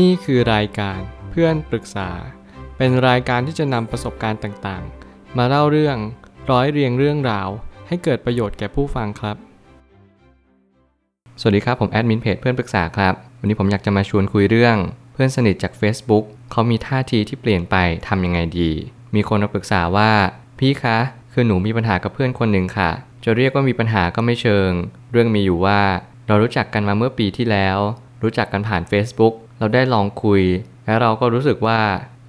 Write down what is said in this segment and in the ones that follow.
นี่คือรายการเพื่อนปรึกษา เป็นรายการที่จะนำประสบการณ์ต่างๆ มาเล่าเรื่องร้อยเรียงเรื่องราว ให้เกิดประโยชน์แก่ผู้ฟังครับ สวัสดีครับผมแอดมินเพจเพื่อนปรึกษาครับ วันนี้ผมอยากจะมาชวนคุยเรื่อง เพื่อนสนิทจาก Facebook เขามีท่าทีที่เปลี่ยนไปทำยังไงดี มีคนมาปรึกษาว่า พี่คะ คือหนูมีปัญหากับเพื่อนคนหนึ่งค่ะ จะเรียกว่ามีปัญหาก็ไม่เชิง เรื่องมีอยู่ว่า เรารู้จักกันมาเมื่อปีที่แล้ว รู้จักกันผ่าน Facebook เราได้ลองคุย และเราก็รู้สึกว่า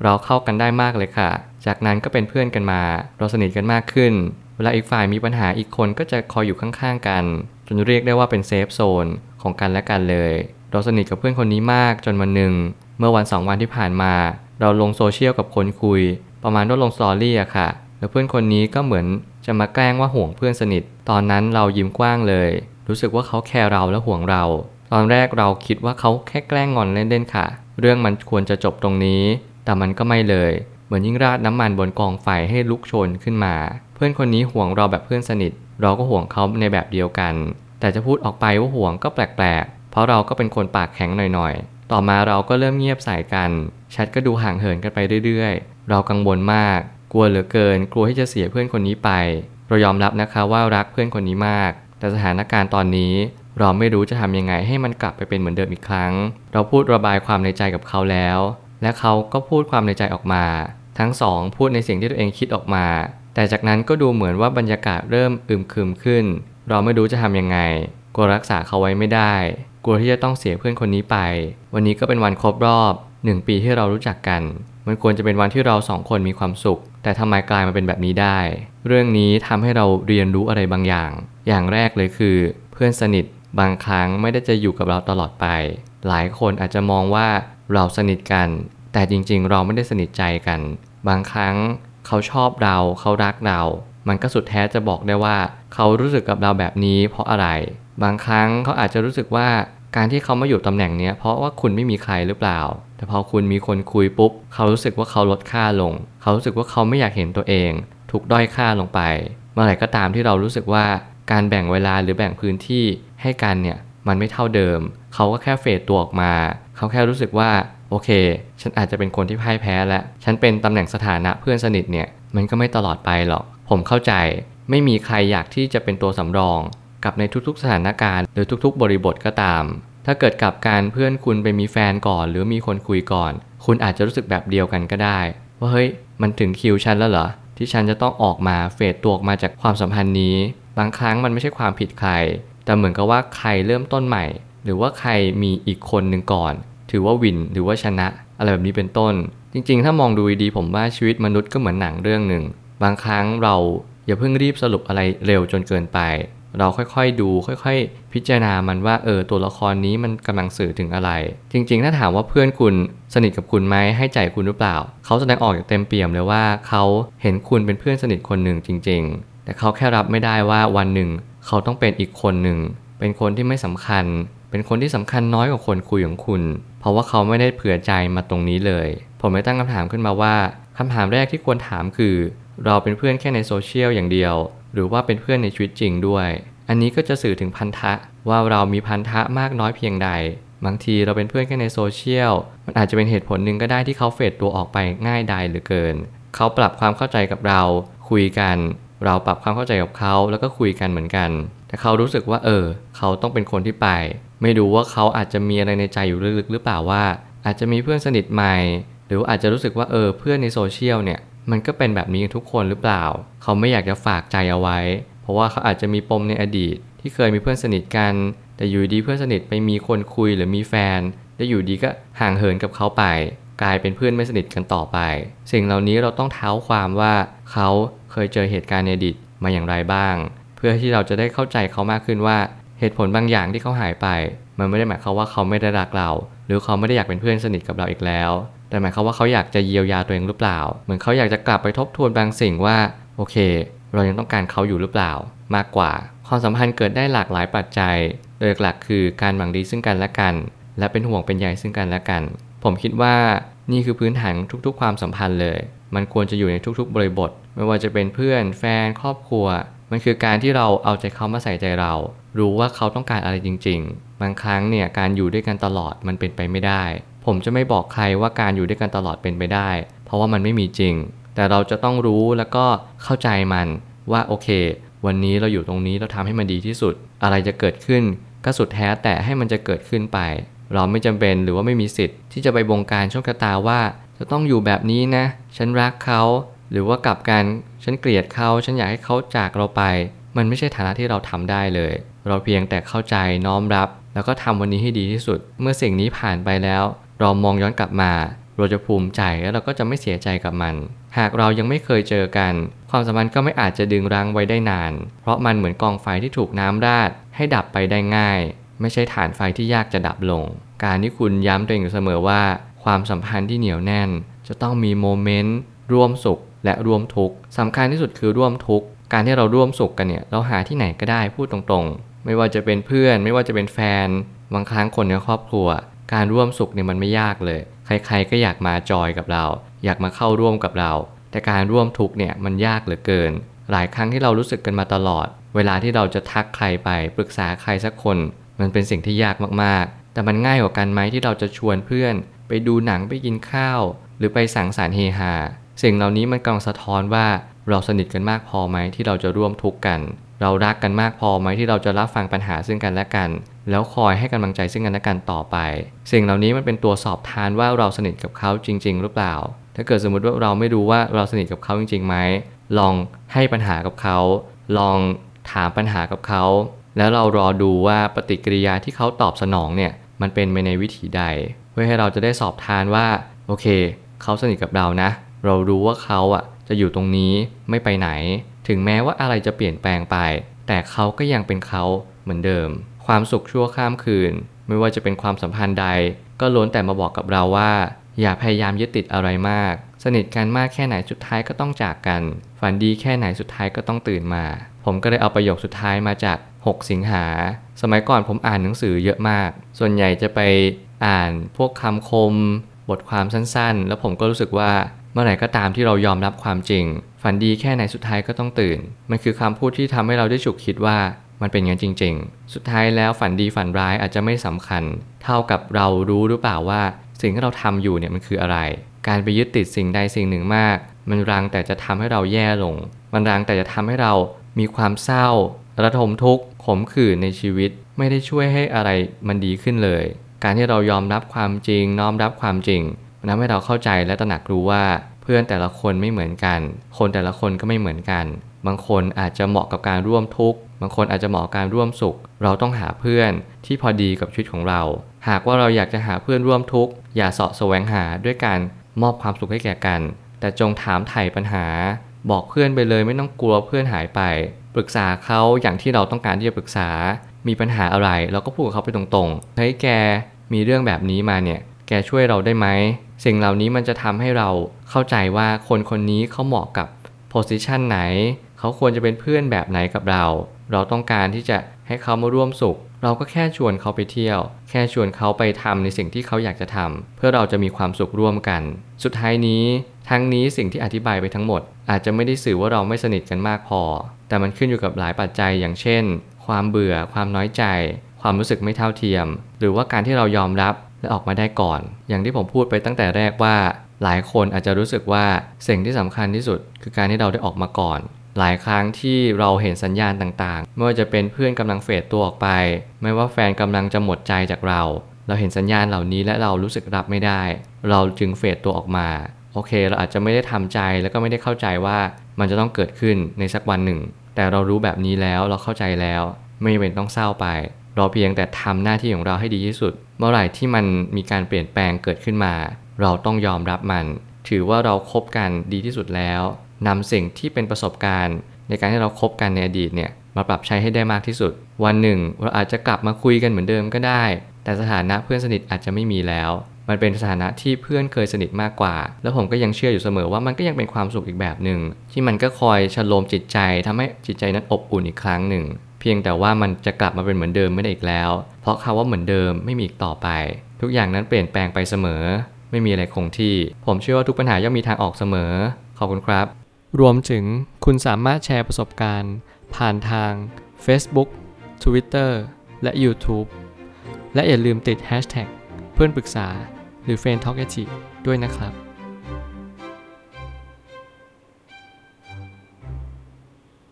เราเข้ากันได้มากเลยค่ะ จากนั้นก็เป็นเพื่อนกันมา เราสนิทกันมากขึ้น เวลาอีกฝ่ายมีปัญหาอีกคนก็จะคอยอยู่ข้างๆกัน จนเรียกได้ว่าเป็น safe zone ของกันและกันเลย เราสนิทกับเพื่อนคนนี้มากจนวันหนึ่ง เมื่อวันสองวันที่ผ่านมา เราลงโซเชียลกับคนคุย ประมาณว่าลง story อะค่ะ แล้วเพื่อนคนนี้ก็เหมือนจะมาแกล้งว่าห่วงเพื่อนสนิท ตอนนั้นเรายิ้มกว้างเลย รู้สึกว่าเขาแคร์เราและห่วงเรา ตอนแรกเราคิดว่าเขาแค่แกล้งงอนเล่นๆค่ะ เรื่องมันควรจะจบตรงนี้ แต่มันก็ไม่เลย เหมือนยิ่งราดน้ำมันบนกองไฟให้ลุกโชนขึ้นมา เพื่อนคนนี้ห่วงเราแบบเพื่อนสนิท เราก็ห่วงเขาในแบบเดียวกัน แต่จะพูดออกไปว่าห่วงก็แปลกๆ เพราะเราก็เป็นคนปากแข็งหน่อยๆ ต่อมาเราก็เริ่มเงียบใส่กันแชทก็ดูห่างเหินกันไปเรื่อยๆ เรากังวลมาก กลัวเหลือเกิน กลัวที่จะเสียเพื่อนคนนี้ไป เรายอมรับนะคะว่ารักเพื่อนคนนี้มาก แต่สถานการณ์ตอนนี้ เราไม่รู้จะทำยังไงให้มันกลับไปเป็นเหมือนเดิมอีกครั้ง เราพูดระบายความในใจกับเขาแล้ว และเขาก็พูดความในใจออกมา ทั้งสองพูดในสิ่งที่ตัวเองคิดออกมา แต่จากนั้นก็ดูเหมือนว่าบรรยากาศเริ่มอึมครึมขึ้น เราไม่รู้จะทำยังไงกลัวรักษาเขาไว้ไม่ได้ กลัวที่จะต้องเสียเพื่อนคนนี้ไป วันนี้ก็เป็นวันครบรอบหนึ่งปีที่เรารู้จักกัน มันควรจะเป็นวันที่เราสองคนมีความสุข แต่ทำไมกลายมาเป็นแบบนี้ได้ เรื่องนี้ทำให้เราเรียนรู้อะไรบางอย่าง อย่างแรกเลยคือ เพื่อนสนิท บางครั้งไม่ได้จะอยู่กับเราตลอดไป หลายคนอาจจะมองว่าเราสนิทกัน แต่จริงๆ เราไม่ได้สนิทใจกัน บางครั้งเขาชอบเราเขารักเรา มันก็สุดแท้จะบอกได้ว่า เขารู้สึกกับเราแบบนี้เพราะอะไร บางครั้งเขาอาจจะรู้สึกว่าการที่เขามาอยู่ตำแหน่งนี้เพราะว่าคุณไม่มีใครหรือเปล่า แต่พอคุณมีคนคุยปุ๊บ เขารู้สึกว่าเขาลดค่าลง เขารู้สึกว่าเขาไม่อยากเห็นตัวเอง ถูกด้อยค่าลงไป เมื่อไหร่ก็ตามที่เรารู้สึกว่าการแบ่งเวลาหรือแบ่งพื้นที่ ให้กันเนี่ยมันไม่เท่าเดิม เขาก็แค่เฟดตัวออกมา เขาแค่รู้สึกว่าโอเค ฉันอาจจะเป็นคนที่พ่ายแพ้แล้วฉันเป็นตำแหน่งสถานะเพื่อนสนิทเนี่ย มันก็ไม่ตลอดไปหรอก ผมเข้าใจ ไม่มีใครอยากที่จะเป็นตัวสำรอง กับในทุกๆสถานการณ์หรือทุกๆ บริบทก็ตาม ถ้าเกิดกับการเพื่อนคุณไปมีแฟนก่อน หรือมีคนคุยก่อน คุณอาจจะรู้สึกแบบเดียวกันก็ได้ ว่าเฮ้ย มันถึงคิวฉันแล้วเหรอ ที่ฉันจะต้องออกมาเฟดตัวออกมาจากความสัมพันธ์นี้ บางครั้งมันไม่ใช่ความผิดใคร แต่เหมือนกับว่าใครเริ่มต้นใหม่ หรือว่าใครมีอีกคนหนึ่งก่อน ถือว่าวินหรือว่าชนะ อะไรแบบนี้เป็นต้น จริงๆ ถ้ามองดูดีผมว่าชีวิตมนุษย์ก็เหมือนหนังเรื่องหนึ่ง บางครั้งเราอย่าเพิ่งรีบสรุปอะไรเร็วจนเกินไป เราค่อยๆดูค่อยๆ พิจารณามันว่าเออตัวละครนี้มันกำลังสื่อถึงอะไร จริงๆ ถ้าถามว่าเพื่อนคุณสนิทกับคุณไหมให้ใจคุณหรือเปล่า เขาแสดงออกอย่างเต็มเปี่ยมเลยว่าเขาเห็นคุณเป็นเพื่อนสนิทคนหนึ่งจริง ๆ แต่เขาแค่รับไม่ได้ว่าวันหนึ่ง เขาต้องเป็นอีกคนหนึ่ง เป็นคนที่ไม่สำคัญ เป็นคนที่สำคัญน้อยกว่าคนคุยของคุณ เพราะว่าเขาไม่ได้เผื่อใจมาตรงนี้เลย ผมเลยตั้งคำถามขึ้นมาว่าคำถามแรกที่ควรถามคือ เราเป็นเพื่อนแค่ในโซเชียลอย่างเดียว หรือว่าเป็นเพื่อนในชีวิตจริงด้วย อันนี้ก็จะสื่อถึงพันธะว่าเรามีพันธะมากน้อยเพียงใด บางทีเราเป็นเพื่อนแค่ในโซเชียล มันอาจจะเป็นเหตุผลหนึ่งก็ได้ที่เขาเฟดตัวออกไปง่ายดายเหลือเกิน เขาปรับความเข้าใจกับเรา คุยกัน เราปรับความเข้าใจกับเขาแล้วก็คุยกันเหมือนกัน แต่เขารู้สึกว่าเออ เขาต้องเป็นคนที่ไป ไม่รู้ว่าเขาอาจจะมีอะไรในใจอยู่ลึกๆหรือเปล่าว่า อาจจะมีเพื่อนสนิทใหม่ หรืออาจจะรู้สึกว่าเออเพื่อนในโซเชียลเนี่ยมันก็เป็นแบบนี้กันทุกคนหรือเปล่า เขาไม่อยากจะฝากใจเอาไว้ เพราะว่าเขาอาจจะมีปมในอดีต ที่เคยมีเพื่อนสนิทกัน แต่อยู่ดีเพื่อนสนิทไปมีคนคุยหรือมีแฟน แล้วอยู่ดีก็ห่างเหินกับเขาไป กลายเป็นเพื่อนไม่สนิทกันต่อไป สิ่งเหล่านี้เราต้องเท้าความว่าเขา เคยเจอเหตุการณ์ในอดีตมาอย่างไรบ้าง เพื่อที่เราจะได้เข้าใจเขามากขึ้นว่าเหตุผลบางอย่างที่เขาหายไป มันไม่ได้หมายความว่าเขาไม่ได้รักเรา หรือเขาไม่ได้อยากเป็นเพื่อนสนิทกับเราอีกแล้ว แต่หมายความว่าเขาอยากจะเยียวยาตัวเองหรือเปล่า เหมือนเขาอยากจะกลับไปทบทวนบางสิ่งว่าโอเค เรายังต้องการเขาอยู่หรือเปล่า มากกว่า ความสัมพันธ์เกิดได้หลากหลายปัจจัย โดยหลักคือการหวังดีซึ่งกันและกัน และเป็นห่วงเป็นใยซึ่งกันและกัน ผมคิดว่า นี่คือพื้นฐานทุกๆ ความสัมพันธ์เลย มันควรจะอยู่ในทุกๆ บริบท ไม่ว่าจะเป็นเพื่อน แฟน ครอบครัว มันคือการที่เราเอาใจเขามาใส่ใจเรา รู้ว่าเขาต้องการอะไรจริง ๆ บางครั้งเนี่ยการอยู่ด้วยกันตลอดมันเป็นไปไม่ได้ ผมจะไม่บอกใครว่าการอยู่ด้วยกันตลอดเป็นไปได้ เพราะว่ามันไม่มีจริง แต่เราจะต้องรู้แล้วก็เข้าใจมันว่าโอเค วันนี้เราอยู่ตรงนี้เราทำให้มันดีที่สุด อะไรจะเกิดขึ้นก็สุดแท้แต่ให้มันจะเกิดขึ้นไป เราไม่จำเป็นหรือว่าไม่มีสิทธิ์ที่จะไปบงการโชคชะตาว่า จะต้องอยู่แบบนี้นะ ฉันรักเขา หรือว่ากลับกันฉันเกลียดเขา ฉันอยากให้เขาจากเราไป มันไม่ใช่ฐานะที่เราทำได้เลย เราเพียงแต่เข้าใจน้อมรับ แล้วก็ทำวันนี้ให้ดีที่สุด เมื่อสิ่งนี้ผ่านไปแล้ว เรามองย้อนกลับมา เราจะภูมิใจแล้วเราก็จะไม่เสียใจกับมัน หากเรายังไม่เคยเจอกัน ความสัมพันธ์ก็ไม่อาจจะดึงรั้งไว้ได้นาน เพราะมันเหมือนกองไฟที่ถูกน้ำราดให้ดับไปได้ง่าย ไม่ใช่ฐานไฟที่ยากจะดับลง การที่คุณย้ำตัวเองอยู่เสมอว่า ความสัมพันธ์ที่เหนียวแน่น จะต้องมีโมเมนต์ร่วมสุขและร่วมทุกข์สำคัญที่สุดคือร่วมทุกข์การที่เราร่วมสุขกันเนี่ยเราหาที่ไหนก็ได้พูดตรงๆ ไม่ว่าจะเป็นเพื่อน ไม่ว่าจะเป็นแฟน บางครั้งคนในครอบครัว การร่วมสุขเนี่ยมันไม่ยากเลย ใครๆก็อยากมาจอยกับเรา อยากมาเข้าร่วมกับเรา แต่การร่วมทุกข์เนี่ยมันยากเหลือเกิน หลายครั้งที่เรารู้สึกกันมาตลอด เวลาที่เราจะทักใครไปปรึกษาใครสักคน มันเป็นสิ่งที่ยากมากๆ แต่มันง่ายกว่ากันไหมที่เราจะชวนเพื่อน ไปดูหนังไปกินข้าว หรือไปสังสรรค์เฮฮาสิ่งเหล่านี้มันกำลังสะท้อนว่าเราสนิทกันมากพอไหมที่เราจะร่วมทุกข์กัน เรารักกันมากพอไหมที่เราจะรับฟังปัญหาซึ่งกันและกัน แล้วคอยให้กำลังใจซึ่งกันและกันต่อไป สิ่งเหล่านี้มันเป็นตัวสอบทานว่าเราสนิทกับเขาจริง ๆ หรือเปล่า ถ้าเกิดสมมติว่าเราไม่รู้ว่าเราสนิทกับเขาจริงๆไหมลองให้ปัญหากับเขา ลองถามปัญหากับเขา แล้วเรารอดูว่าปฏิกิริยาที่เขาตอบสนองเนี่ยมันเป็นไปในวิถีใด เพื่อให้เราจะได้สอบทานว่าโอเค เขาสนิทกับเรานะ เรารู้ว่าเขาอะจะอยู่ตรงนี้ไม่ไปไหน ถึงแม้ว่าอะไรจะเปลี่ยนแปลงไป แต่เขาก็ยังเป็นเขาเหมือนเดิม ความสุขชั่วข้ามคืน ไม่ว่าจะเป็นความสัมพันธ์ใด ก็ล้วนแต่มาบอกกับเราว่า อย่าพยายามยึดติดอะไรมาก สนิทกันมากแค่ไหนสุดท้ายก็ต้องจากกัน ฝันดีแค่ไหนสุดท้ายก็ต้องตื่นมา ผมก็เลยเอาประโยคสุดท้ายมาจาก 6 สิงหา สมัยก่อนผมอ่านหนังสือเยอะมาก ส่วนใหญ่จะไปอ่านพวกคำคม บทความสั้นๆ แล้วผมก็รู้สึกว่าเมื่อไหร่ก็ตามที่เรายอมรับความจริง ฝันดีแค่ไหนสุดท้ายก็ต้องตื่น มันคือคำพูดที่ทำให้เราได้ฉุกคิดว่ามันเป็นงั้นจริง ๆ สุดท้ายแล้วฝันดีฝันร้ายอาจจะไม่สำคัญ เท่ากับเรารู้หรือเปล่าว่า สิ่งที่เราทำอยู่เนี่ยมันคืออะไร การไปยึดติดสิ่งใดสิ่งหนึ่งมาก มันรังแต่จะทำให้เราแย่ลง มันรังแต่จะทำให้เรามีความเศร้า ระทมทุกข์ขมขื่นในชีวิตไม่ได้ช่วยให้อะไรมันดีขึ้นเลย การที่เรายอมรับความจริง น้อมรับความจริงนทำให้เราเข้าใจและตระหนักรู้ว่าเพื่อนแต่ละคนไม่เหมือนกัน คนแต่ละคนก็ไม่เหมือนกัน บางคนอาจจะเหมาะกับการร่วมทุกข์ บางคนอาจจะเหมาะกับการร่วมสุข เราต้องหาเพื่อนที่พอดีกับชีวิตของเรา หากว่าเราอยากจะหาเพื่อนร่วมทุกข์ อย่าเสาะแสวงหาด้วยการมอบความสุขให้แก่กัน แต่จงถามไถ่ปัญหา บอกเพื่อนไปเลยไม่ต้องกลัวเพื่อนหายไป ปรึกษาเขาอย่างที่เราต้องการที่จะปรึกษา มีปัญหาอะไร เราก็พูดกับเขาไปตรงๆเฮ้ยแกมีเรื่องแบบนี้มาเนี่ย แกช่วยเราได้ไหม สิ่งเหล่านี้มันจะทำให้เราเข้าใจว่าคนคนนี้เขาเหมาะกับโพสิชันไหน เขาควรจะเป็นเพื่อนแบบไหนกับเรา เราต้องการที่จะให้เขามาร่วมสุข เราก็แค่ชวนเขาไปเที่ยว แค่ชวนเขาไปทำในสิ่งที่เขาอยากจะทำเพื่อเราจะมีความสุขร่วมกัน สุดท้ายนี้ ทั้งนี้สิ่งที่อธิบายไปทั้งหมด อาจจะไม่ได้สื่อว่าเราไม่สนิทกันมากพอ แต่มันขึ้นอยู่กับหลายปัจจัยอย่างเช่น ความเบื่อ ความน้อยใจ ความรู้สึกไม่เท่าเทียม หรือว่าการที่เรายอมรับและออกมาได้ก่อน อย่างที่ผมพูดไปตั้งแต่แรกว่า หลายคนอาจจะรู้สึกว่าสิ่งที่สำคัญที่สุด คือการที่เราได้ออกมาก่อน หลายครั้งที่เราเห็นสัญญาณต่างๆ ไม่ว่าจะเป็นเพื่อนกำลังเฟดตัวออกไป ไม่ว่าแฟนกำลังจะหมดใจจากเรา เราเห็นสัญญาณเหล่านี้และเรารู้สึกรับไม่ได้ เราจึงเฟดตัวออกมา โอเค เราอาจจะไม่ได้ทำใจแล้วก็ไม่ได้เข้าใจว่ามันจะต้องเกิดขึ้นในสักวันหนึ่ง แต่เรารู้แบบนี้แล้วเราเข้าใจแล้ว ไม่เป็นต้องเศร้าไป เราเพียงแต่ทำหน้าที่ของเราให้ดีที่สุด เมื่อไหร่ที่มันมีการเปลี่ยนแปลงเกิดขึ้นมา เราต้องยอมรับมัน ถือว่าเราครบกันดีที่สุดแล้วนำสิ่งที่เป็นประสบการณ์ ในการที่เราคบกันในอดีตเนี่ยมาปรับใช้ให้ได้มากที่สุด วันหนึ่ง เราอาจจะกลับมาคุยกันเหมือนเดิมก็ได้ แต่สถานะเพื่อนสนิทอาจจะไม่มีแล้ว มันเป็นสถานะที่เพื่อนเคยสนิทมากกว่า แล้วผมก็ยังเชื่ออยู่เสมอว่ามันก็ยังเป็นความสุขอีกแบบหนึ่งที่มันก็คอยชโลมจิตใจทำให้จิตใจนั้นอบอุ่นอีกครั้งหนึ่ง เพียงแต่ว่ามันจะกลับมาเป็นเหมือนเดิมไม่ได้อีกแล้ว เพราะคาว่าเหมือนเดิมไม่มีอีกต่อไป ทุกอย่างนั้นเปลี่ยนแปลงไปเสมอ ไม่มีอะไรคงที่ ผมเชื่อว่าทุกปัญหาย่อมมีทางออกเสมอ ขอบคุณครับ รวมถึงคุณสามารถแชร์ประสบการณ์ ผ่านทาง Facebook Twitter และ YouTube และอย่าลืมติด Hashtag เพื่อนปรึกษา หรือ f r ร e n d t a l k ด้วยนะครับ